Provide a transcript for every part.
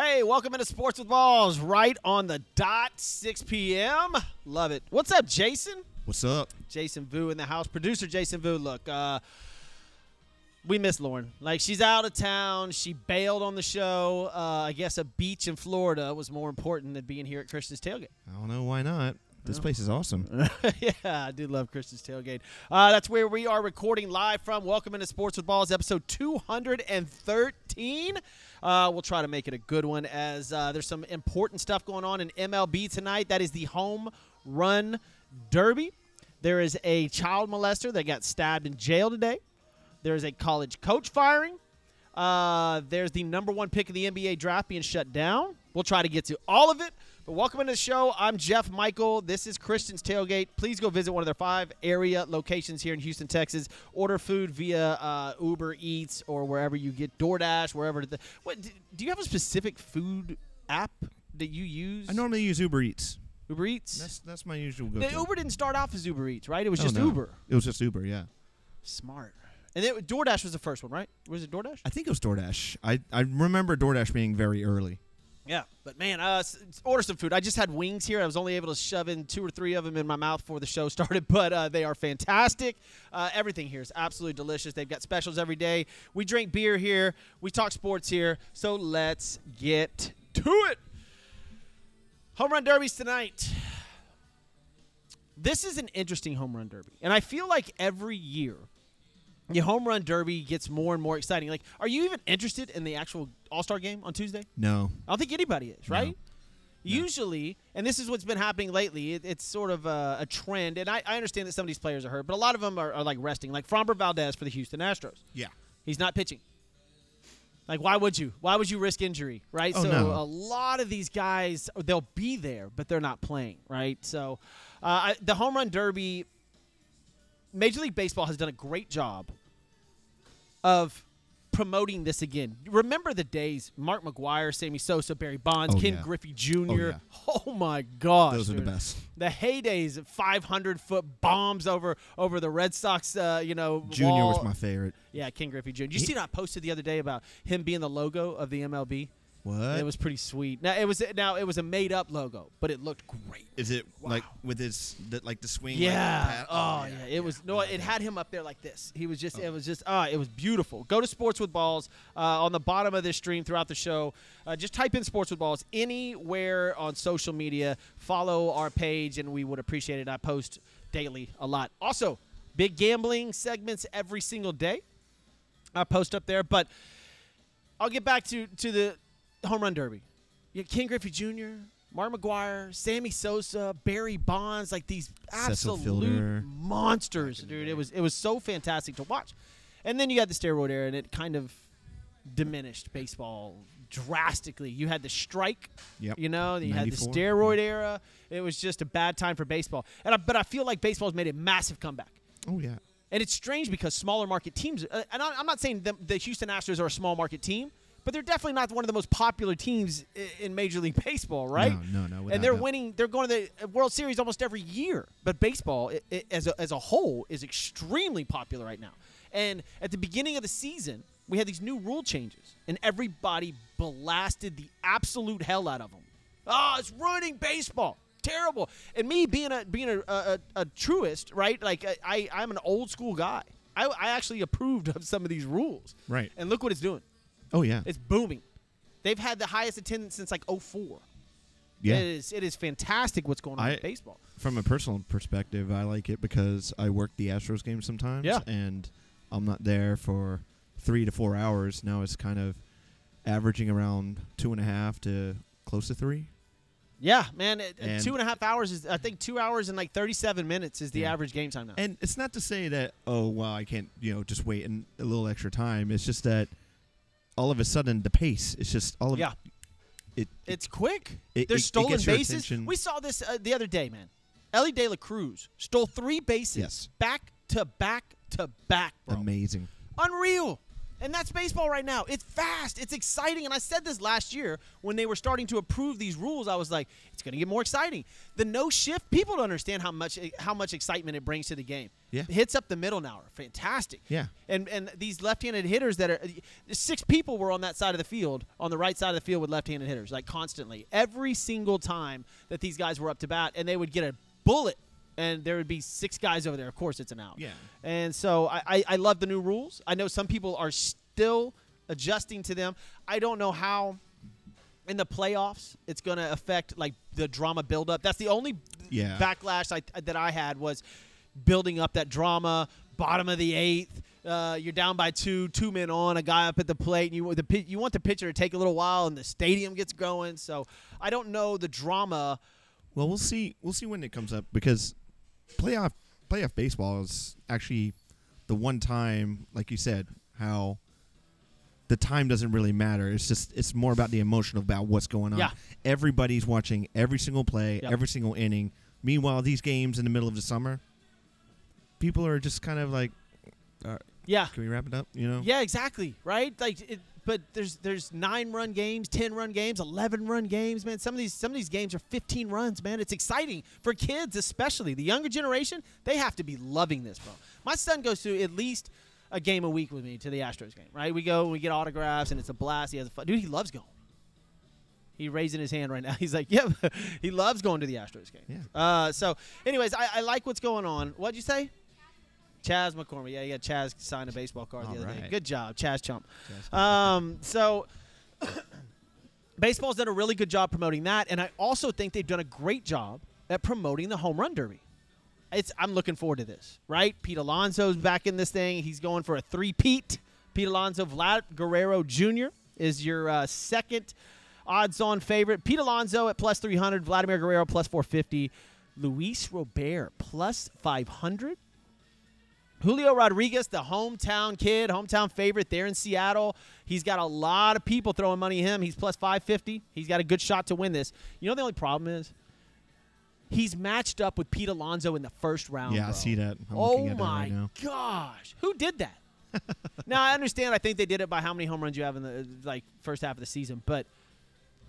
Hey, welcome into Sports with Balls, right on the dot, 6 p.m. Love it. What's up, Jason? What's up? Jason Vu in the house. Producer Jason Vu. Look, uh, we miss Lauren. Like she's out of town. She bailed on the show. Uh, I guess a beach in Florida was more important than being here at Christian's Tailgate. I don't know why not. This place is awesome. yeah, I do love Christian's Tailgate. Uh, that's where we are recording live from. Welcome into Sports with Balls, episode 213. Uh, we'll try to make it a good one as uh, there's some important stuff going on in MLB tonight. That is the home run derby. There is a child molester that got stabbed in jail today. There is a college coach firing. Uh, there's the number one pick of the NBA draft being shut down. We'll try to get to all of it. But welcome to the show. I'm Jeff Michael. This is Christian's Tailgate. Please go visit one of their five area locations here in Houston, Texas. Order food via uh, Uber Eats or wherever you get DoorDash, wherever. The, what, do you have a specific food app that you use? I normally use Uber Eats. Uber Eats. That's that's my usual go. Uber didn't start off as Uber Eats, right? It was Oh, just no. Uber. It was just Uber, yeah. Smart. And then DoorDash was the first one, right? Was it DoorDash? I think it was DoorDash. I I remember DoorDash being very early. Yeah, but man, uh, order some food. I just had wings here. I was only able to shove in two or three of them in my mouth before the show started, but uh, they are fantastic. Uh, everything here is absolutely delicious. They've got specials every day. We drink beer here. We talk sports here. So let's get to it. Home run derbies tonight. This is an interesting home run derby, and I feel like every year the home run derby gets more and more exciting. Like, are you even interested in the actual All Star game on Tuesday? No. I don't think anybody is, right? No. Usually, and this is what's been happening lately, it, it's sort of a, a trend. And I, I understand that some of these players are hurt, but a lot of them are, are like resting. Like Framber Valdez for the Houston Astros. Yeah. He's not pitching. Like, why would you? Why would you risk injury, right? Oh, so no. a lot of these guys, they'll be there, but they're not playing, right? So uh, I, the home run derby, Major League Baseball has done a great job of promoting this again. Remember the days Mark McGwire, Sammy Sosa, Barry Bonds, Oh, Ken yeah. Griffey Jr. Oh, yeah. Oh my gosh, Those are the best. The heydays of 500 foot bombs over over the Red Sox, uh, you know. Junior wall. was my favorite. Yeah, Ken Griffey Jr. Did you He- see what I posted the other day about him being the logo of the MLB? What? It was pretty sweet. Now it was now it was a made up logo, but it looked great. Is it Wow. like with his the, like the swing? Yeah. Like, pat- oh yeah. It was no. Yeah, It had him up there like this. He was just. It was just. Ah, it was beautiful. Go to Sports with Balls uh, on the bottom of this stream throughout the show. Uh, just type in Sports with Balls anywhere on social media. Follow our page, and we would appreciate it. I post daily a lot. Also, big gambling segments every single day. I post up there, but I'll get back to to the home run derby. You had Ken Griffey Jr., Mark McGwire, Sammy Sosa, Barry Bonds, like these absolute monsters, Back in the dude. day. It was it was so fantastic to watch. And then you had the steroid era, and it kind of diminished baseball drastically. You had the strike, Yep. you know, then you had the 94. steroid era. It was just a bad time for baseball. And I, but I feel like baseball's made a massive comeback. Oh yeah. And it's strange because smaller market teams, uh, and I- I'm not saying the, the Houston Astros are a small market team, but they're definitely not one of the most popular teams in Major League Baseball, right? No, no, no. and they're winning. They're going to the uh, World Series almost every year. But baseball, i i as a, as a whole, is extremely popular right now. And at the beginning of the season, we had these new rule changes, and everybody blasted the absolute hell out of them. Oh, it's ruining baseball. Terrible. And me being a being a, a, a, a truist, right? Like I, I I'm an old school guy. I, I actually approved of some of these rules. Right. And look what it's doing. Oh yeah. It's booming. They've had the highest attendance since like 04. yeah. It is it is fantastic what's going on I- with baseball. From a personal perspective, I like it because I work the Astros game sometimes. Yeah. And I'm not there for three to four hours. Now it's kind of averaging around two and a half to close to three. Yeah, man. It, uh, And- two and a half hours is I think two hours and like 37 minutes is the Yeah. average game time now. And it's not to say that oh well I can't you know just wait in a little extra time. It's just that all of a sudden the pace it's just all of Yeah. it. It's quick. It- There's it- stolen bases. We saw this uh, the other day, man. Elly De La Cruz stole three bases Yes. back to back to back, bro. amazing. Unreal. And that's baseball right now. It's fast. It's exciting. And I said this last year when they were starting to approve these rules. I was like, it's going to get more exciting. The no shift, people don't understand how much how much excitement it brings to the game. Yeah. Hits up the middle now are fantastic. Yeah. And and these left-handed hitters that are six people were on that side of the field, on the right side of the field with left-handed hitters, like constantly. Every single time that these guys were up to bat and they would get a bullet and there would be six guys over there. Of course, it's an out. Yeah. And so I, I, I love the new rules. I know some people are still adjusting to them. I don't know how in the playoffs it's going to affect like the drama buildup. That's the only Yeah. backlash I, that I had was building up that drama. Bottom of the eighth, uh, you're down by two, two men on, a guy up at the plate, and you the you want the pitcher to take a little while, and the stadium gets going. So I don't know the drama. Well, we'll see. We'll see when it comes up because playoff playoff baseball is actually the one time, like you said, how the time doesn't really matter. It's just it's more about the emotion about what's going on. Yeah. Everybody's watching every single play, Yep. every single inning. Meanwhile, these games in the middle of the summer, people are just kind of like, Yeah, "Can we wrap it up?" You know? Yeah, exactly. Right? Like it, but there's there's nine run games, ten run games, eleven run games, man. Some of these some of these games are fifteen runs, man. It's exciting for kids, especially the younger generation. They have to be loving this, bro. My son goes to at least a game a week with me to the Astros game. Right? We go, we get autographs, and it's a blast. He has a fun. Dude, he loves going. He raising his hand right now. He's like, "Yep, he loves going to the Astros game." Yeah. Uh, so, anyways, I, I like what's going on. What'd you say? Chas McCormick. Yeah, yeah. Chas signed a baseball card the All other day. Good job, Chas Chump. Chas. Um, so baseball's done a really good job promoting that, and I also think they've done a great job at promoting the home run derby. It's I'm looking forward to this. Right, Pete Alonso's back in this thing. He's going for a three-peat. Pete Alonso, Vlad Guerrero Jr. is your uh, second odds-on favorite. Pete Alonso at plus 300. Vladimir Guerrero plus 450. Luis Robert plus 500. Julio Rodriguez, the hometown kid, hometown favorite there in Seattle. He's got a lot of people throwing money at him. He's plus 550. He's got a good shot to win this. You know the only problem is? He's matched up with Pete Alonso in the first round. Yeah, I see that. I'm oh at that my right now. gosh, who did that? now I understand. I think they did it by how many home runs you have in the like first half of the season, but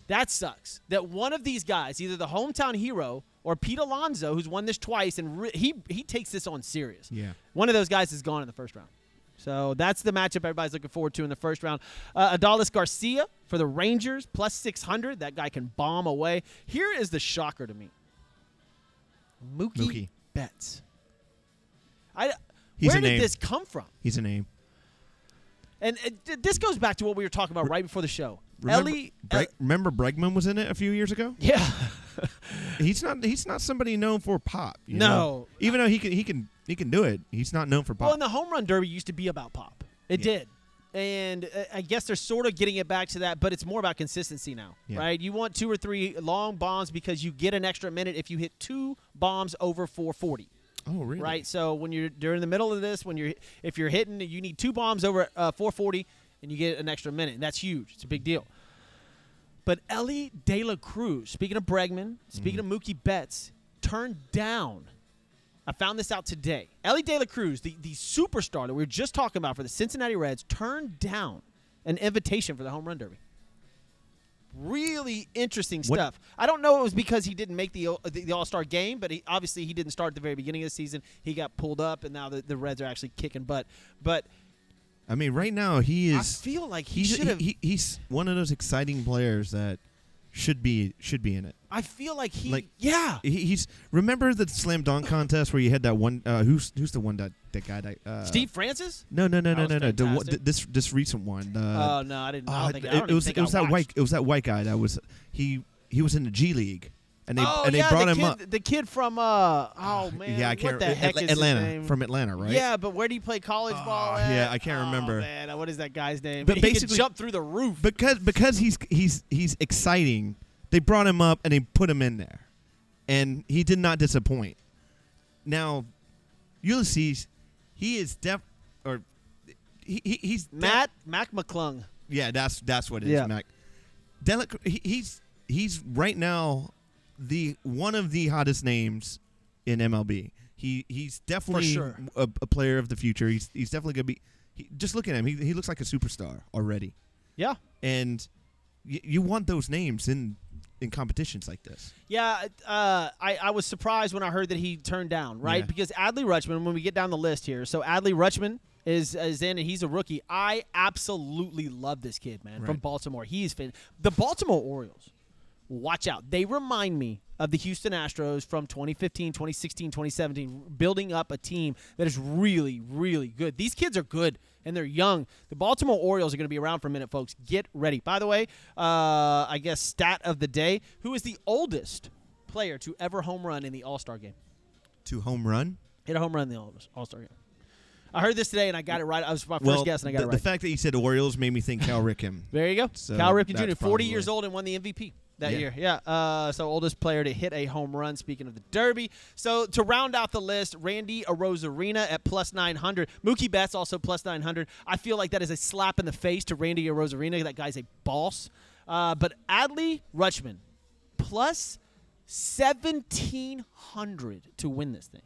that sucks. That one of these guys, either the hometown hero or Pete Alonso, who's won this twice, and re- he he takes this on serious. Yeah. One of those guys is gone in the first round. So that's the matchup everybody's looking forward to in the first round. Uh, Adolis Garcia for the Rangers, plus 600. That guy can bomb away. Here is the shocker to me Mookie, Mookie. Betts. I, He's where did name. this come from? He's a name. And th- this goes back to what we were talking about right before the show. Remember, Ellie. Breg- remember Bregman was in it a few years ago. yeah. He's not. He's not somebody known for pop. you No. know? Even though he can, he can, he can do it. He's not known for pop. Well, and the home run derby used to be about pop. It Yeah. did. And uh, I guess they're sort of getting it back to that, but it's more about consistency now, Yeah. right? You want two or three long bombs because you get an extra minute if you hit two bombs over 440, oh, really? right? So when you're during the middle of this, when you're if you're hitting, you need two bombs over uh, 440, and you get an extra minute. And that's huge. It's a big deal. But Elly De La Cruz, speaking of Bregman, speaking Mm-hmm. of Mookie Betts, turned down. I found this out today. Elly De La Cruz, the, the superstar that we were just talking about for the Cincinnati Reds, turned down an invitation for the home run derby. Really interesting What- stuff. I don't know it was because he didn't make the the, the All Star game, but he, obviously he didn't start at the very beginning of the season. He got pulled up, and now the, the Reds are actually kicking butt. But I mean, right now he is. I feel like he He's should have. he, he's one of those exciting players that should be should be in it. I feel like he. like- yeah. He, he's remember the slam dunk contest where you had that one. Uh, who's who's the one that that guy that uh, Steve Francis? No, no, no, no, no, no. The, one- th- this this recent one. Oh Uh, no, I didn't. I uh, don't think. I don't it even was think it was I that white it was that white guy that was he he was in the G League and they oh and they yeah, brought the him kid, up. The kid from uh oh man, yeah, I can't. What the Atla- heck is Atlanta his name? from Atlanta, right? Yeah, but where do you play college ball? Ah, At? yeah, I can't Oh, remember. Man, what is that guy's name? But he basically- jump through the roof. because because he's he's he's exciting. They brought him up and they put him in there, and he did not disappoint. Now, Ulysses, he is def or he, he he's def- Matt Mac McClung. yeah, that's that's what it is, Yeah. Mac. Delic- he, he's he's right now the one of the hottest names in MLB. He he's definitely sure. a, a player of the future. He's he's definitely gonna be. he, just look at him. He he looks like a superstar already, Yeah. and y- you want those names in in competitions like this. Yeah, uh, I, I was surprised when I heard that he turned down, right? Yeah. Because Adley Rutschman, when we get down the list here, so Adley Rutschman is is in and he's a rookie. I absolutely love this kid, man, from Baltimore. He's fin- the Baltimore Orioles. Watch out. They remind me of the Houston Astros from 2015, 2016, 2017, building up a team that is really, really good. These kids are good and they're young. The Baltimore Orioles are going to be around for a minute, folks. Get ready. By the way, uh, I guess stat of the day who is the oldest player to ever home run in the All Star game? To home run. Hit a home run in the All Star game. I heard this today and I got it right. I was my first well, guess and I got the, it right. the fact that you said Orioles made me think Cal Ripken. There you go. So Cal Ripken Jr., 40 probably- years old and won the MVP that Yeah. year. Yeah. Uh, so oldest player to hit a home run. Speaking of the Derby, so to round out the list, Randy Arozarena at plus 900. Mookie Betts also plus 900. I feel like that is a slap in the face to Randy Arozarena. That guy's a boss. Uh, but Adley Rutschman plus 1700 to win this thing.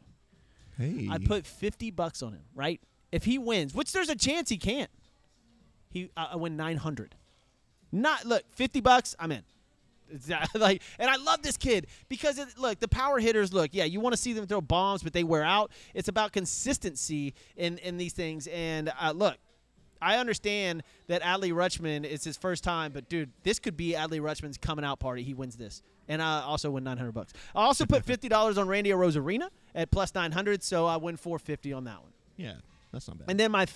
Hey, I put 50 bucks on him, right? If he wins, which there's a chance he can't. He uh, I win 900. Not look, 50 bucks, I'm in. Like and I love this kid because it, look, the power hitters look, yeah, you want to see them throw bombs but they wear out. It's about consistency in in these things and uh, look, I understand that Adley Rutschman is his first time, but dude, this could be Adley Rutschman's coming out party. He wins this, and I also win nine hundred bucks. I also put fifty dollars on Randy Arozarena at plus nine hundred, so I win four fifty on that one. yeah, that's not bad. And then my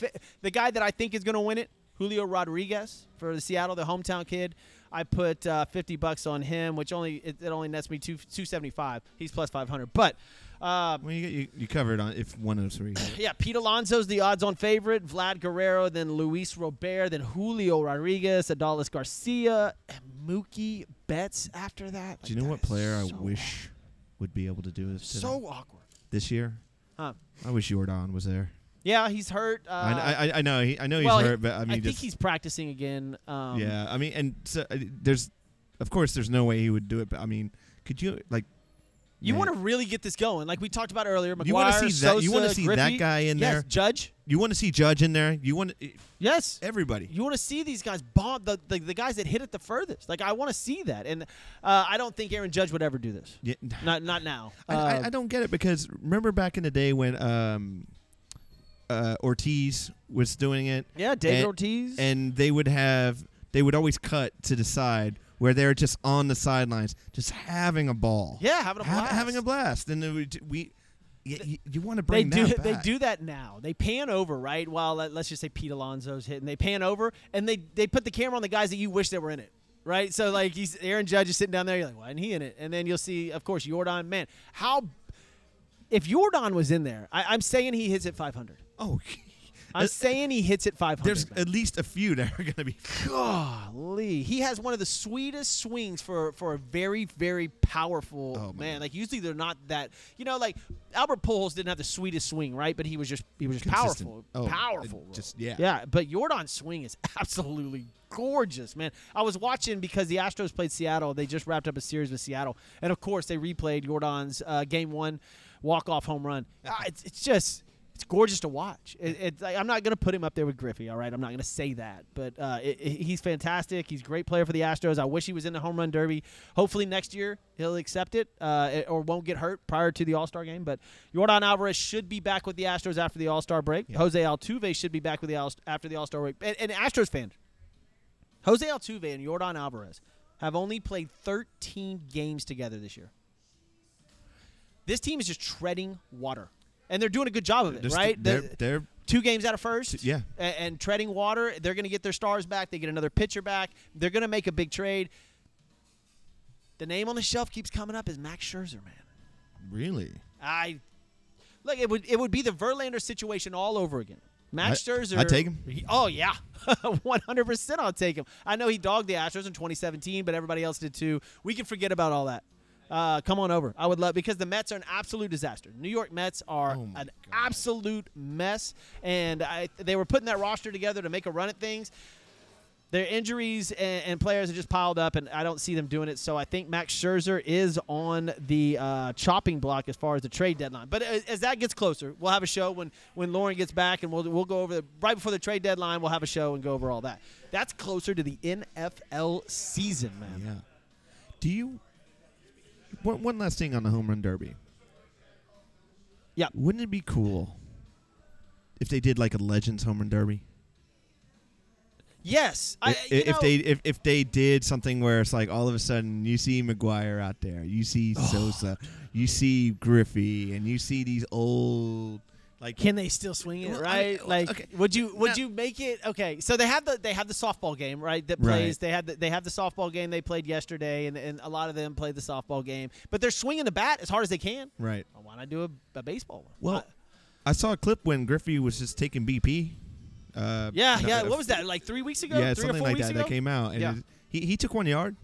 the guy that I think is going to win it, Julio Rodriguez for the Seattle, the hometown kid. I put uh, fifty bucks on him, which only it, it only nets me two two seventy five. He's plus five hundred, but. Uh, well, you, you you covered on if one of three. yeah, Pete Alonso's the odds-on favorite. Vlad Guerrero, then Luis Robert, then Julio Rodriguez, Adolis Garcia, and Mookie Betts. After that, Do you know what player I so wish would be able to do this today? So awkward. this year? Huh. I wish Yordan was there. Yeah, he's hurt. Uh, I, I I know he, I know he's well, he- hurt, but I mean I think just he's practicing again. Um, yeah. I mean, and so, uh, there's, of course, there's no way he would do it. But I mean, could you like? You want to really get this going, like we talked about earlier. McGwire, You want to see that? You want to see that guy in yes, there? Judge. You want to see Judge in there? You want to, Yes. everybody? You want to see these guys bomb the, the the guys that hit it the furthest. Like I want to see that, and uh, I don't think Aaron Judge would ever do this. Yeah. Not not now. I, I, I don't get it because remember back in the day when um, uh, Ortiz was doing it, yeah, David and- Ortiz. and they would have they would always cut to the side where they're just on the sidelines, just having a ball, yeah, having a Ha- blast. having a blast, and then we, we y- y- you, want to They bring do that they back. do that now. They pan over right while let, us just say Pete Alonso's hitting. They pan over and they they put the camera on the guys that you wish they were in it. Right, so like he's Aaron Judge is sitting down there. You're like, why isn't he in it? And then you'll see, of course, Yordan. Man, how if Yordan was in there, I, I'm saying he hits at 500. Oh, I'm Uh, saying he hits at 500. there's man. at least a few that are going to be. Golly, he has one of the sweetest swings for for a very very powerful Oh, my man. Like usually they're not that. You know, like Albert Pujols didn't have the sweetest swing, right? But he was just he was just Consistent. powerful, Oh, powerful. just- yeah. yeah. But Yordan's swing is absolutely gorgeous, man. I was watching because the Astros played Seattle. They just wrapped up a series with Seattle, and of course they replayed Yordan's uh, game one walk off home run. Ah, it's it's just. It's gorgeous to watch. It, it's like, I'm not going to put him up there with Griffey, all right? I'm not going to say that, but uh, it, it- he's fantastic. He's a great player for the Astros. I wish he was in the home run derby. Hopefully next year he'll accept it uh, or won't get hurt prior to the All Star game. But Yordan Alvarez should be back with the Astros after the All Star break. Yeah. Jose Altuve should be back with the All- after the All Star break. And, and Astros fans, Jose Altuve and Yordan Alvarez have only played 13 games together this year. This team is just treading water, and they're doing a good job of it, Just- right? They're, they're two games out of first. Yeah. And, and treading water. They're going to get their stars back. They get another pitcher back. They're going to make a big trade. The name on the shelf keeps coming up is Max Scherzer, man. really. I look. It would it would be the Verlander situation all over again. Max I- Scherzer. I'd take him. he- oh yeah, one hundred percent. I'll take him. I know he dogged the Astros in 2017, but everybody else did too. We can forget about all that. Uh, come on over. I would love because the Mets are an absolute disaster. New York Mets are Oh, an God. absolute mess, and I, they were putting that roster together to make a run at things. Their injuries and, and players have just piled up, and I don't see them doing it. So I think Max Scherzer is on the uh, chopping block as far as the trade deadline. But as, as that gets closer, we'll have a show when when Lauren gets back, and we'll we'll go over the, right before the trade deadline. We'll have a show and go over all that. That's closer to the NFL season, man. Yeah. Do you? One, one last thing on the home run derby. Yeah. Wouldn't it be cool if they did like a Legends home run derby? Yes, I, if, if they if, if they did something where it's like all of a sudden you see McGwire out there, you see Sosa, you see Griffey, and you see these old like Can they still swing it Well, I right? mean, like, okay. would you would you make it okay? So they have the they have the softball game right that Right. plays. They had the, they have the softball game they played yesterday, and, and a lot of them played the softball game. But they're swinging the bat as hard as they can. right. Well, Why not do a, a baseball one? Well, I- I saw a clip when Griffey was just taking BP. Uh, yeah, no, yeah. uh, What was that? Like three weeks ago? Yeah, something like that ago? that came out, and Yeah. it- he he took one yard.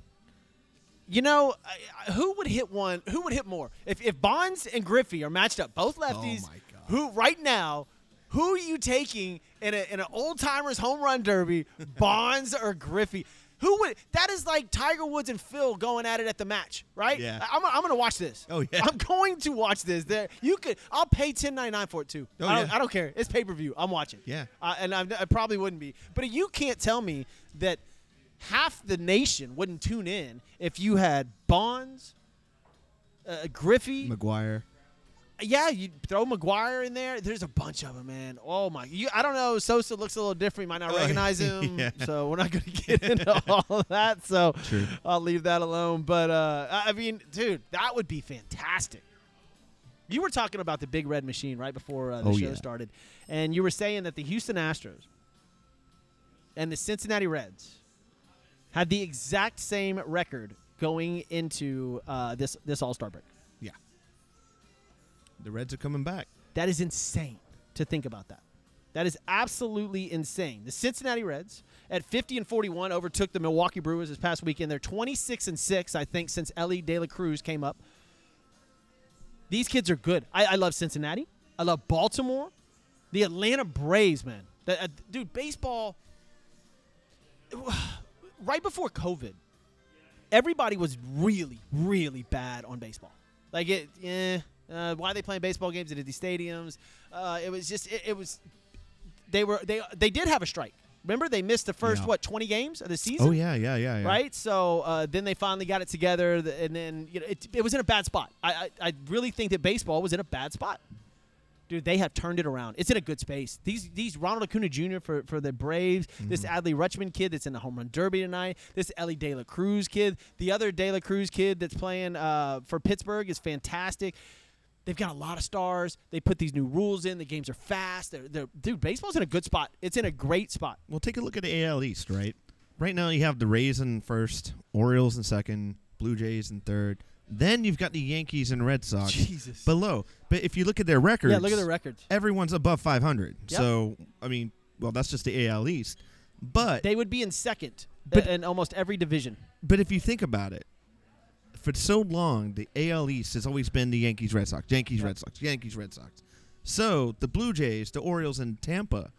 You know, I- I- who would hit one? Who would hit more? If if Bonds and Griffey are matched up, both lefties. Oh. Who right now? Who are you taking in a in an old timers home run derby? Bonds or Griffey? Who would? That is like Tiger Woods and Phil going at it at the match, right? Yeah. I- I'm, I'm going to watch this. Oh, yeah. I'm going to watch this. There, you could. I'll pay 10.99 for it too. Oh, I, don't, yeah. I don't care. It's pay per view. I'm watching. Yeah. Uh, and I, I probably wouldn't be. But you can't tell me that half the nation wouldn't tune in if you had Bonds, uh, Griffey. McGwire. Yeah, you throw McGwire in there. There's a bunch of them, man. Oh my! You, I don't know. Sosa looks a little different. You might not Oh, recognize him. yeah. So we're not going to get into all of that. So True. I'll leave that alone. But uh, I mean, dude, that would be fantastic. You were talking about the big red machine right before uh, the Oh, show yeah. started, and you were saying that the Houston Astros and the Cincinnati Reds had the exact same record going into uh, this this All Star break. Yeah. The Reds are coming back. That is insane to think about that. That is absolutely insane. The Cincinnati Reds at 50 and 41 overtook the Milwaukee Brewers this past weekend. They're 26 and 6, I think, since Elly De La Cruz came up. These kids are good. I, I love Cincinnati. I love Baltimore. The Atlanta Braves, man. That, uh, dude, baseball. Right before COVID, everybody was really, really bad on baseball. Like it, eh. Uh, why are they playing baseball games at these stadiums? Uh, it was just, it, it was. They were they they did have a strike. Remember, they missed the first Yeah. what twenty games of the season. Oh yeah, yeah, yeah, yeah. Right, so uh, then they finally got it together, and then you know it, it was in a bad spot. I, I I really think that baseball was in a bad spot, dude. They have turned it around. It's in a good space. These these Ronald Acuna Jr. for for the Braves, this Mm-hmm. Adley Rutschman kid that's in the home run derby tonight, this Elly De La Cruz kid, the other De La Cruz kid that's playing uh, for Pittsburgh is fantastic. They've got a lot of stars. They put these new rules in. The games are fast. They're, they're, dude, baseball's in a good spot. It's in a great spot. Well, take a look at the AL East, right? Right now, you have the Rays in first, Orioles in second, Blue Jays in third. Then you've got the Yankees and Red Sox Jesus. below. But if you look at their records, Yeah, look at the records. everyone's above 500. Yep. So, I mean, well, that's just the AL East. But They would be in second But- in almost every division. but if you think about it, for so long, the AL East has always been the Yankees, Red Sox, Yankees. Red Sox, Yankees, Red Sox. So the Blue Jays, the Orioles, and Tampa,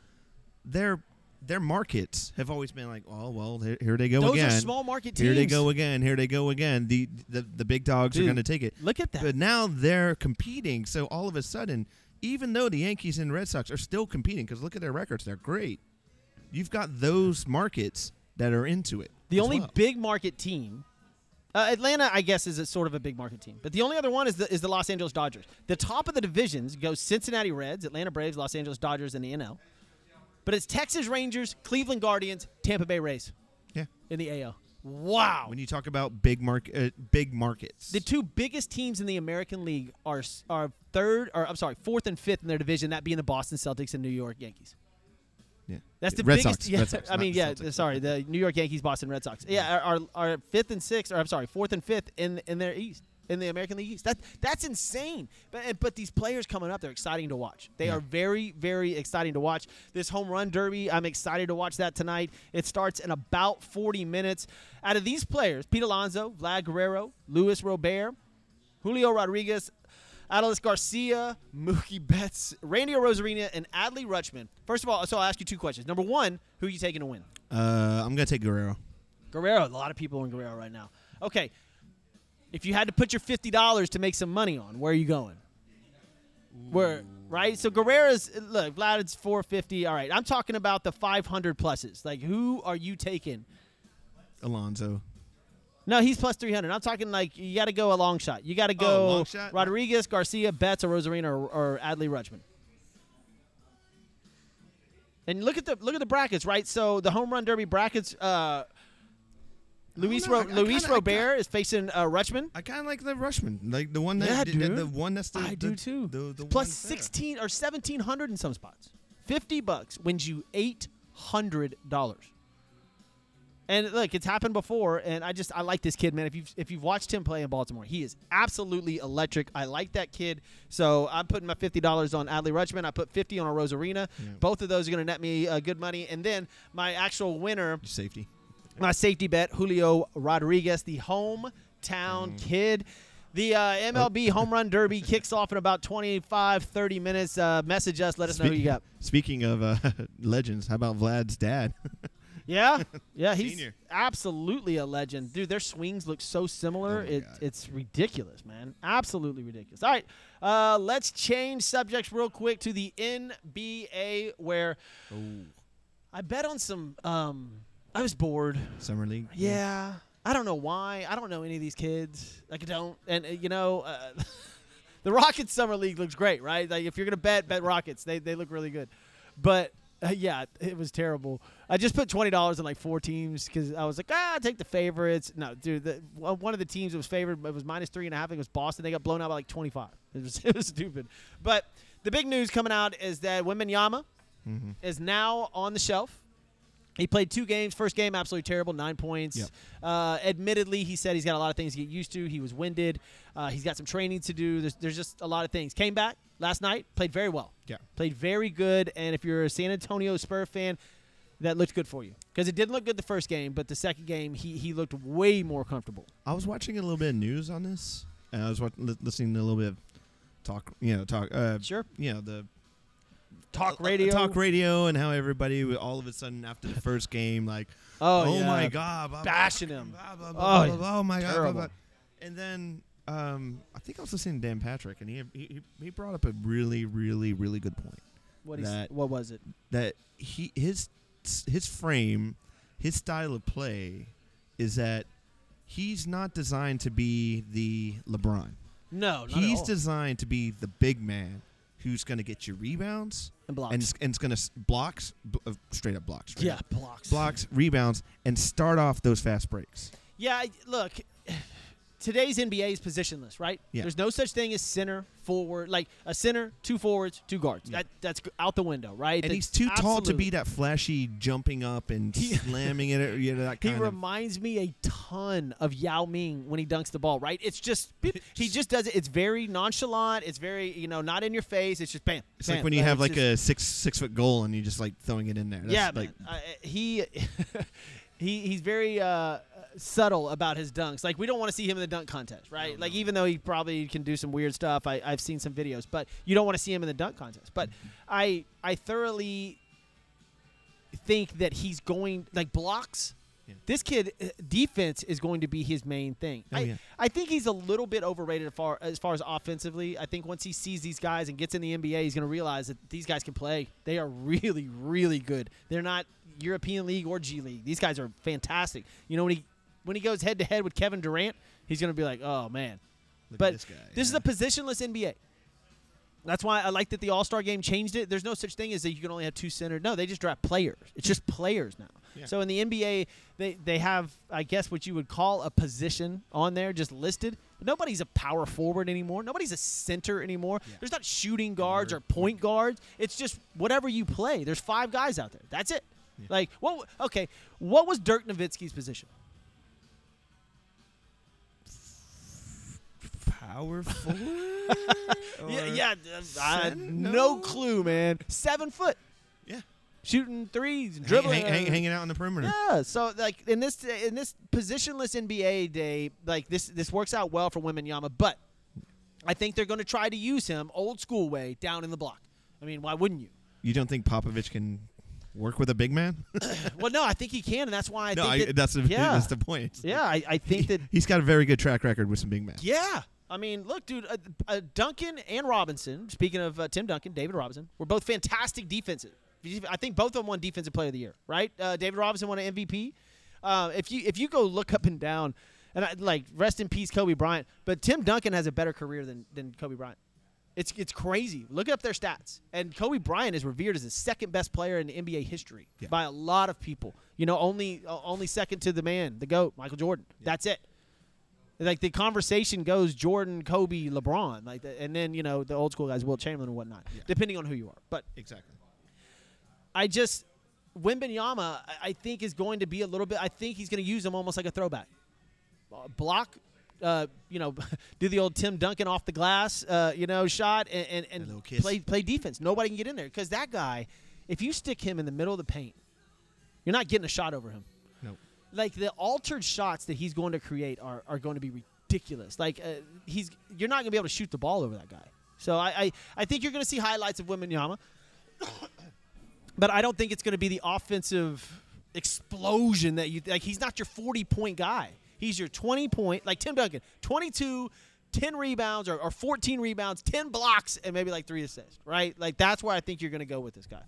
their their markets have always been like, oh well, here, here they go Those again. Those are small market teams. Here they go again. Here they go again. The the, the big dogs are going to take it. Look at that. But now they're competing. So all of a sudden, even though the Yankees and Red Sox are still competing, because look at their records, they're great. You've got those markets that are into it. The only well. big market team, uh, Atlanta, I guess, is a sort of a big market team. But the only other one is the, is the Los Angeles Dodgers. The top of the divisions goes Cincinnati Reds, Atlanta Braves, Los Angeles Dodgers, and the NL. But it's Texas Rangers, Cleveland Guardians, Tampa Bay Rays yeah. in the AL. Wow. When you talk about big market, uh, big markets, The two biggest teams in the American League are are third, or I'm sorry, fourth and fifth in their division. That being the Boston Celtics and New York Yankees. Yeah. That's the Red biggest. Sox, yeah, Sox, I mean, yeah. Celtics. Sorry, the New York Yankees, Boston Red Sox. Yeah, are, are are fifth and sixth, or I'm sorry, fourth and fifth in in their East, in the American League East. That that's insane. But but these players coming up, they're exciting to watch. They Yeah. are very very exciting to watch. This home run derby, I'm excited to watch that tonight. It starts in about 40 minutes. Out of these players, Pete Alonso, Vlad Guerrero, Luis Robert, Julio Rodriguez. Adolis Garcia, Mookie Betts, Randy Arozarena, and Adley Rutschman. First of all, so I'll ask you two questions. Number one, who are you taking to win? Uh, I'm gonna take Guerrero. Guerrero. A lot of people in Guerrero right now. Okay. If you had to put your fifty dollars to make some money on, where are you going? Where right? So Guerrero's look, Vlad Vlad's four fifty. All right. I'm talking about the five hundred pluses. Like who are you taking? Alonso. No, he's plus three hundred. I'm talking like you got to go a long shot. You got to go long shot? Rodriguez, Garcia, Betts, or Rosarina, or, or Adley Rutschman. And look at the look at the brackets, right? So the home run derby brackets. Uh, Luis know. Ro- I- I Luis kinda- Robert is facing uh, Rutschman. I kind of like the Rutschman, like the one that Yeah, did- the, the one that's the, I the, do too. The, the Plus one there. sixteen or seventeen hundred in some spots. Fifty bucks wins you eight hundred dollars. And look, it's happened before, and I just I like this kid, man. If you've if you've watched him play in Baltimore, he is absolutely electric. I like that kid, so I'm putting my fifty dollars on Adley Rutschman. I put fifty on a Rosarina. Yeah. Both of those are going to net me uh, good money, and then my actual winner Safety. my safety bet, Julio Rodriguez, the hometown Mm-hmm. kid. The uh, MLB Home Run Derby kicks off in about 25, 30 minutes. Uh, message us. Let us know who you got. Speaking of uh, legends, how about Vlad's dad? Yeah, yeah, he's Senior. absolutely a legend, dude. Their swings look so similar. Oh it, it's ridiculous, man. Absolutely ridiculous. All right, uh, let's change subjects real quick to the NBA, where oh, I bet on some. Um, I was bored. summer league. Yeah. I don't know why. I don't know any of these kids. Like I don't. And uh, you know, uh, the Rockets summer league looks great, right? Like if you're gonna bet, bet Rockets. They they look really good. But yeah, it was terrible. I just put twenty dollars on like four teams because I was like, ah, I'll take the favorites. No, dude, the, one of the teams that was favored it was minus three and a half. I think it was Boston. They got blown out by like twenty five. It was it was stupid. But the big news coming out is that Wembanyama Mm-hmm. is now on the shelf. He played two games. First game, absolutely terrible, nine points. Yep. Uh, admittedly, he said he's got a lot of things to get used to. He was winded. Uh, he's got some training to do. There's, there's just a lot of things. Came back last night, played very well. Yeah. Played very good. And if you're a San Antonio Spur fan, that looked good for you because it didn't look good the first game, but the second game he he looked way more comfortable. I was watching a little bit of news on this, and I was wat- li- listening to a little bit of talk. You know, talk. Uh, Sure. You know the Talk radio. talk radio, and how everybody all of a sudden after the first game, like, Oh, oh, yeah. my god, blah, blah, Bashing him. blah, Oh, blah, yeah. blah, oh my god, Terrible. blah. and then um, I think I was listening to Dan Patrick, and he he he brought up a really, really, really good point What, that- what was it? that he his his frame, his style of play, is that he's not designed to be the LeBron. No, not He's designed to be the big man who's going to get you rebounds and blocks. and it's, and it's going to blocks bl- uh, straight up blocks. straight yeah, up. blocks. blocks, rebounds, and start off those fast breaks. Yeah, I- look, today's NBA is positionless, right? Yeah. There's no such thing as center, forward, like a center, two forwards, two guards. Yeah. That that's out the window, right? And he's That's too tall to be that flashy jumping up and slamming it. You know, that He kind of. reminds me a ton of Yao Ming when he dunks the ball, right? It's just he just does it. It's very nonchalant. It's very you know not in your face. It's just bam. It's bam. like when you have like just- a six six foot goal and you're just like throwing it in there. That's yeah, like. Uh, he he he's very uh, subtle about his dunks. Like we don't want to see him in the dunk contest, right? Like even though he probably can do some weird stuff, I, I've seen some videos, but you don't want to see him in the dunk contest. But. I I thoroughly think that he's going like blocks. Yeah. This kid uh, defense is going to be his main thing. Oh, I, yeah. I think he's a little bit overrated as far as far as offensively. I think once he sees these guys and gets in the NBA, he's going to realize that these guys can play. They are really, really good. They're not European League or G League. These guys are fantastic. You know when he when he goes head to head with Kevin Durant, he's going to be like, oh man. look but this guy. This yeah. is a positionless NBA. That's why I like that the All Star game changed it. There's no such thing as that you can only have two center. No, they just draft players. It's just players now. Yeah. So in the NBA, they they have I guess what you would call a position on there just listed. But nobody's a power forward anymore. Nobody's a center anymore. Yeah. There's not shooting guards or point guards. It's just whatever you play. There's five guys out there. That's it. Yeah. Like what? Okay, what was Dirk Nowitzki's position? Power forward. Yeah, yeah. uh, I, no No. clue, man. Seven foot. Yeah. shooting threes, and dribbling, hang- hang- hanging out on the perimeter. Yeah, so like in this in this positionless NBA day, like this this works out well for Wembanyama, but I think they're going to try to use him old school way down in the block. I mean, why wouldn't you? You don't think Popovich can work with a big man? well, no, I think he can, and that's why I no, think I, that, that's the yeah. that's the point. yeah, I, I think that he's got a very good track record with some big men. Yeah. I mean, look, dude, uh, uh, Duncan and Robinson, speaking of uh, Tim Duncan, David Robinson, were both fantastic defensive. I think both of them won Defensive Player of the Year, right? Uh, David Robinson won an MVP. Uh, if you if you go look up and down, and I, like rest in peace Kobe Bryant, but Tim Duncan has a better career than than Kobe Bryant. It's it's crazy. Look up their stats, and Kobe Bryant is revered as the second best player in NBA history Yeah. by a lot of people. You know, only uh, only second to the man, the goat, Michael Jordan. That's it like the conversation goes Jordan, Kobe, LeBron, like, the, and then you know the old school guys, Wilt Chamberlain and whatnot, Yeah. depending on who you are. But Exactly. I just Wembanyama, I- I think is going to be a little bit. I think he's going to use him almost like a throwback Uh, block. Uh, you know, do the old Tim Duncan off the glass, uh, you know, shot and and, and play play defense. Nobody can get in there because that guy, if you stick him in the middle of the paint, you're not getting a shot over him. Like the altered shots that he's going to create are, are going to be ridiculous. Like uh, he's you're not going to be able to shoot the ball over that guy. So I I, I think you're going to see highlights of Wembanyama, but I don't think it's going to be the offensive explosion that you like. He's not your 40 point guy. He's your 20 point like Tim Duncan, 22. 10 rebounds or, or 14 rebounds, 10 blocks, and maybe like three assists, right? Like that's where I think you're going to go with this guy.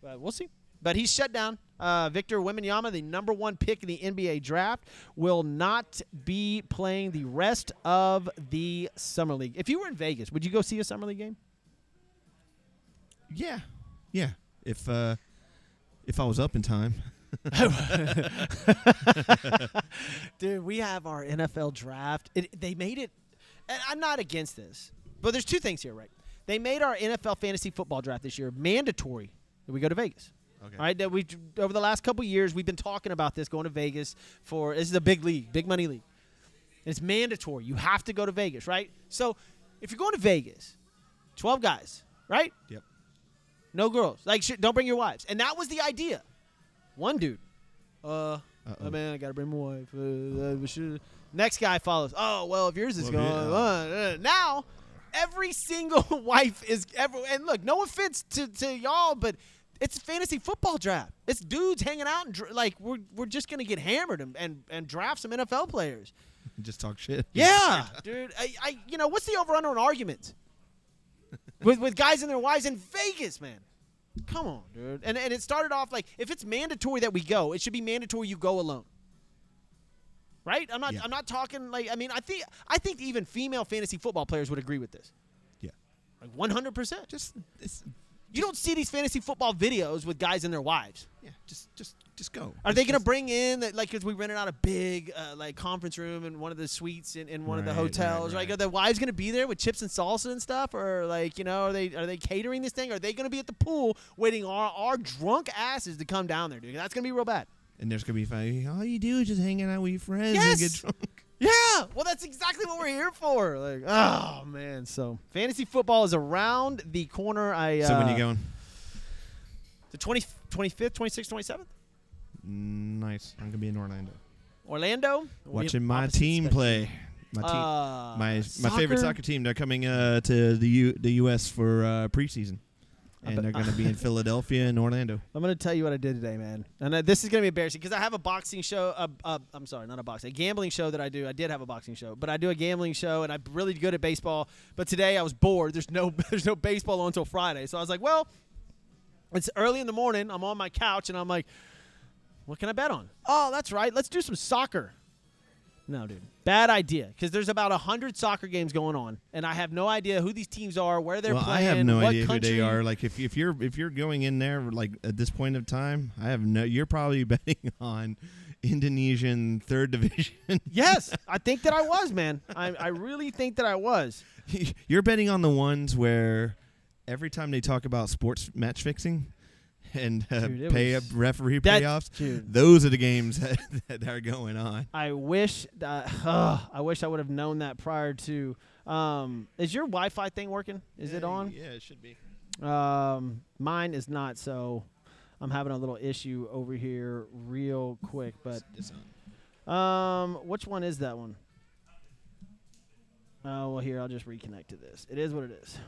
But we'll see. But he's shut down. Uh, Victor Wembanyama, the number one pick in the NBA draft, will not be playing the rest of the summer league. If you were in Vegas, would you go see a summer league game? Yeah. Yeah. If uh, if I was up in time. Dude, we have our NFL draft. It, they made it, and I'm not against this, but there's two things here, right? They made our NFL fantasy football draft this year mandatory that we go to Vegas. Okay. All right, that we over the last couple years we've been talking about this going to Vegas for this is a big league, big money league. It's mandatory. You have to go to Vegas, right? So if you're going to Vegas, 12 guys, right? Yep. No girls. Like, sh- don't bring your wives. And that was the idea. One dude, uh, oh man, I gotta bring my wife. Uh, uh, Next guy follows. Oh well, if yours is Well, going, yeah. uh, uh, now every single wife is ever. And look, no offense to, to y'all, but it's a fantasy football draft. It's dudes hanging out and dr- like we're we're just gonna get hammered and, and and draft some NFL players. Just talk shit. Yeah, dude. I, I you know what's the over under on arguments with with guys and their wives in Vegas, man. Come on, dude. And and it started off like if it's mandatory that we go, it should be mandatory you go alone. Right? I'm not Yeah. I'm not talking like I mean I think I think even female fantasy football players would agree with this. Yeah. Like 100%. Just it's, You don't see these fantasy football videos with guys and their wives. yeah. Just just just go. Are Just- they going to bring in that like because we rented out a big uh, like conference room in one of the suites in, in one of the Right, right, hotels? Like, right. are the wives going to be there with chips and salsa and stuff, or like you know, are they are they catering this thing? Are they going to be at the pool waiting our our drunk asses to come down there, dude? That's going to be real bad. And there's gonna be five. All you do is just hanging out with your friends Yes! and get drunk. Yeah, well, that's exactly what we're here for. Like, oh man, so fantasy football is around the corner. I uh, so when you going? the 20, 25th, 26th, 27th, Nice. I'm gonna be in Orlando, Orlando, watching my team spectrum. play. My team. Uh, my my favorite soccer? team. They're coming uh, to the U, the U.S. for uh, preseason, and they're gonna be in Philadelphia and Orlando. I'm gonna tell you what I did today, man. And uh, this is gonna be embarrassing because I have a boxing show. Uh, uh, I'm sorry, not a boxing, a gambling show that I do. I did have a boxing show, but I do a gambling show, and I'm really good at baseball. But today I was bored. There's no there's no baseball on until Friday, so I was like, well, it's early in the morning. I'm on my couch, and I'm like, what can I bet on? Oh, that's right. Let's do some soccer. No, dude. Bad idea. Because there's about hundred soccer games going on, and I have no idea who these teams are, where they're well, playing. I have no what idea country. who they are. Like if if you're if you're going in there like at this point of time, I have no. You're probably betting on Indonesian third division. Yes, I think that I was, man. I, I really think that I was. you're betting on the ones where every time they talk about sports match fixing and uh, Dude, pay up referee That- payoffs, dude. those are the games that, that are going on. I wish that I wish I would have known that prior to. Um, is your Wi-Fi thing working? Is it on? Yeah, it should be. Um, mine is not. So I'm having a little issue over here, real quick. But It's on. um, which one is that one? Oh well, here I'll just reconnect to this. It is what it is.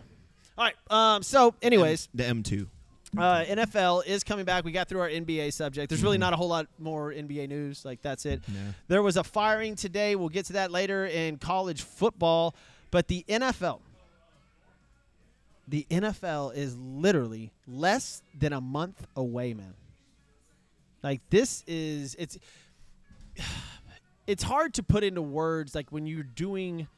All right. Um. So, anyways, the M two. Uh, NFL is coming back. We got through our NBA subject. There's really Mhm. not a whole lot more NBA news. Like that's it. Yeah. There was a firing today. We'll get to that later in college football. But the NFL, the NFL is literally less than a month away, man. Like this is it's it's hard to put into words like when you're doing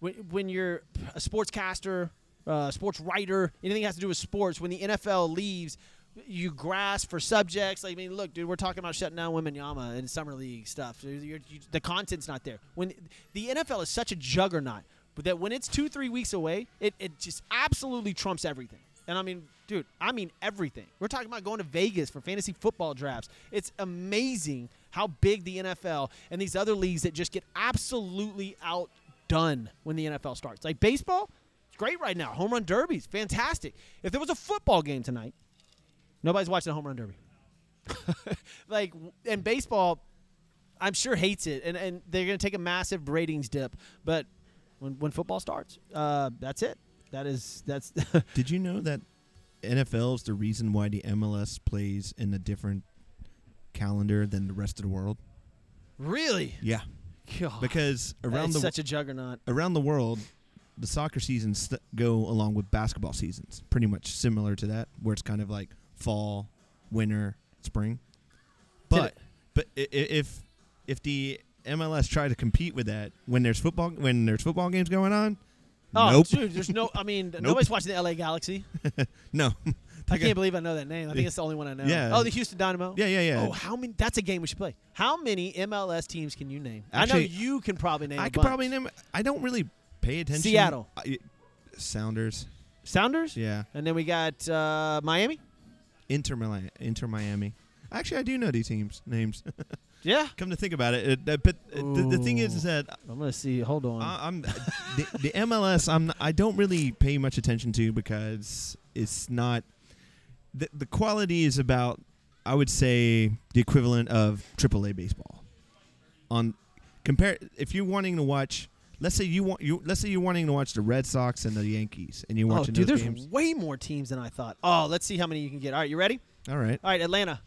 when, when you're a sportscaster, uh, sports writer, anything that has to do with sports. When the NFL leaves, you grasp for subjects. Like, I mean, look, dude, we're talking about shutting down Wembanyama and summer league stuff. You- the content's not there. When the NFL is such a juggernaut, but that when it's two, three weeks away, it, it just absolutely trumps everything. And I mean, dude, I mean everything. We're talking about going to Vegas for fantasy football drafts. It's amazing how big the NFL and these other leagues that just get absolutely outdone when the NFL starts. Like baseball, great right now. Home run derbies, fantastic. If there was a football game tonight, nobody's watching the home run derby. like and baseball, I'm sure hates it, and and they're gonna take a massive ratings dip. But when when football starts, uh, that's it. That is that's Did you know that NFL is the reason why the MLS plays in a different calendar than the rest of the world? really Yeah, God, because around the such a juggernaut. around the world, the soccer seasons go along with basketball seasons, pretty much similar to that, where it's kind of like fall, winter, spring. But but if if the MLS try to compete with that when there's football when there's football games going on, Oh, nope, dude, there's no. I mean, nobody's watching the LA Galaxy. no, I can't believe I know that name. I think it's the only one I know. Yeah. Oh, the Houston Dynamo. yeah, yeah, yeah. Oh, how many? That's a game we should play. How many MLS teams can you name? I know you can probably name. I could probably name. I don't really pay attention. Seattle. I- Sounders. Sounders. Yeah. And then we got uh, Miami. Inter Miami. Inter Miami. Actually, I do know these teams names. Yeah. Come to think about it, it uh, but uh, the, the thing is, is that I'm gonna see. Hold on. I- I'm the, the MLS. I'm I don't really pay much attention to because it's not the the quality is about I would say the equivalent of AAA baseball. On compare if you're wanting to watch, let's say you want you let's say you're wanting to watch the Red Sox and the Yankees, and you're watching oh, dude, those there's games. way more teams than I thought. Oh, let's see how many you can get. All right, you ready? All right, All right, Atlanta.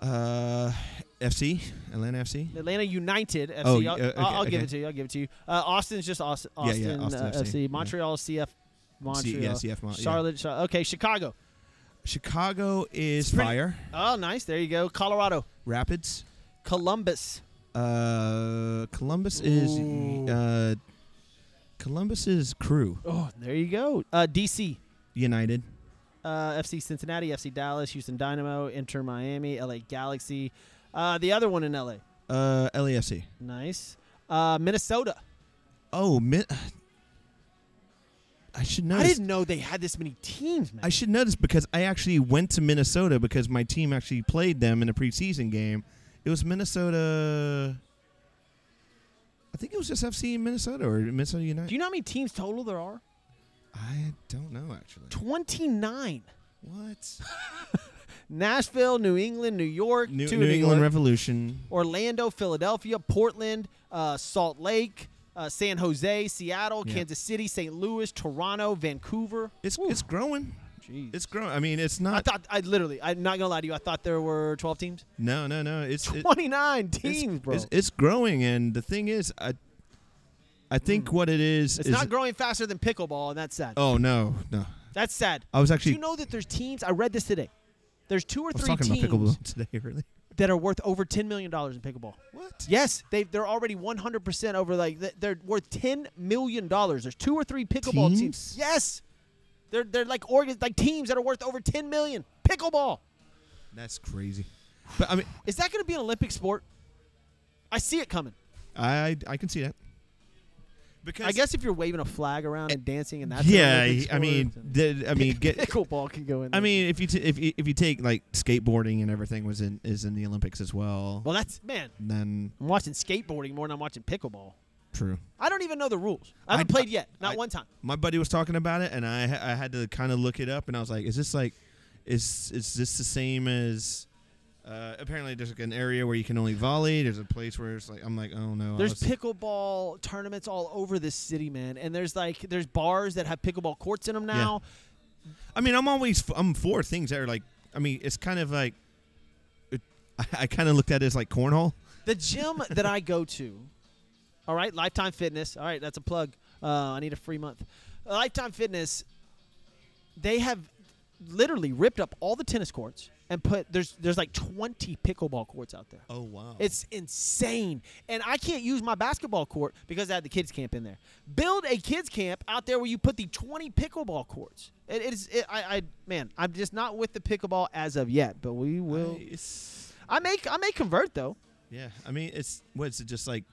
uh, FC Atlanta FC. Atlanta United FC. Oh, I'll, okay, I'll, give okay. it to you. I'll give it to you. Uh, Austin's just Austin, Yeah, yeah, Austin, Austin uh, FC, FC. yeah. Montreal CF. Montreal. C- yeah, CF Mon- yeah. Charlotte. Char- okay, Chicago. Chicago is pretty- fire. Oh, nice. There you go. Colorado. Rapids. Columbus. Uh, Columbus is uh, Columbus is crew. Oh, there you go. Uh, DC. United. Uh, FC Cincinnati, FC Dallas, Houston Dynamo, Inter Miami, LA Galaxy. Uh, the other one in LA. Uh, LAFC. Nice. Uh, Minnesota. Oh, I should know. I this. didn't know they had this many teams, man. I should know this because I actually went to Minnesota because my team actually played them in a preseason game. It was Minnesota. I think it was just FC Minnesota or Minnesota United. Do you know how many teams total there are? I don't know actually. 29. What? Nashville, New England, New York, New, New in England Revolution. Orlando, Philadelphia, Portland, uh, Salt Lake, uh, San Jose, Seattle, Yeah. Kansas City, St. Louis, Toronto, Vancouver. It's Whew. it's growing. Jeez. It's growing. I mean, it's not. I thought I literally. I'm not gonna lie to you. I thought there were 12 teams. no, no, no. It's it- 29 it's- teams, bro. It's, it's growing, and the thing is, I, I think Mm. what it is It's is. not growing faster than pickleball, and that's sad. oh no, no. That's sad. I was Do actually. you know that there's teams? I read this today. There's two or I was three teams about pickleball today. Really? that are worth over 10 million dollars in pickleball. What? Yes, they they're already 100 percent over. Like they're worth 10 million dollars. There's two or three pickleball teams. Teams? Yes, they're they're like organs, like teams that are worth over 10 million. Pickleball. That's crazy. But I mean, Is that going to be an Olympic sport? I see it coming. I I can see that. Because I guess if you're waving a flag around and dancing, and that's yeah, an I mean, sport, the, I mean, get. pickleball can go in. I mean, if you t- if you, if you take like skateboarding and everything was in is in the Olympics as well, well, that's man. then I'm watching skateboarding more than I'm watching pickleball. True. I don't even know the rules. I haven't I- played yet, not I- one time. My buddy was talking about it, and I I had to kind of look it up, and I was like, is this like, is is this the same as Uh, apparently, there's like an area where you can only volley. There's a place where it's like I'm like, oh no. There's pickleball tournaments all over this city, man, and there's like there's bars that have pickleball courts in them now. Yeah. I mean, I'm always f- I'm for things that are like. I mean, it's kind of like. It, I, I kind of looked at it as like cornhole. The gym that I go to, all right, Lifetime Fitness. All right, that's a plug. Uh, I need a free month. Lifetime Fitness. They have literally ripped up all the tennis courts and put there's there's like 20 pickleball courts out there. Oh wow. It's insane. And I can't use my basketball court because I had the kids camp in there. Build a kids camp out there where you put the 20 pickleball courts. It, it is it, I, I man, I'm just not with the pickleball as of yet, but we will. I, it's, I may I may convert though. yeah. I mean, it's what is it just like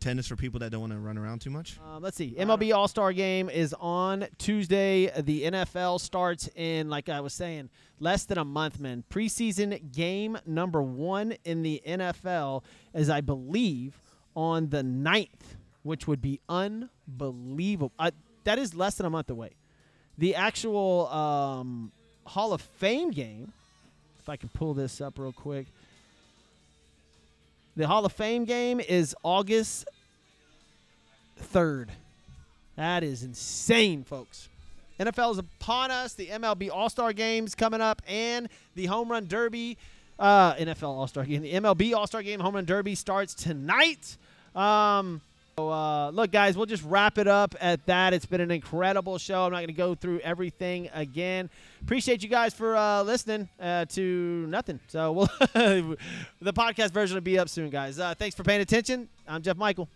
tennis for people that don't want to run around too much? Um, let's see. MLB All Star Game is on Tuesday. The NFL starts in, like I was saying, less than a month, man. Preseason game number one in the NFL is, I believe, on the 9th, which would be unbelievable. Uh, that is less than a month away. The actual um, Hall of Fame game, if I can pull this up real quick. The Hall of Fame game is August 3rd. That is insane, folks. NFL is upon us. The MLB All Star Games coming up, and the Home Run Derby, uh, NFL All Star Game, the MLB All Star Game Home Run Derby starts tonight. Um, so, uh, look, guys, we'll just wrap it up at that. It's been an incredible show. I'm not going to go through everything again. Appreciate you guys for uh, listening uh, to nothing. So, we'll the podcast version will be up soon, guys. Uh, thanks for paying attention. I'm Jeff Michael.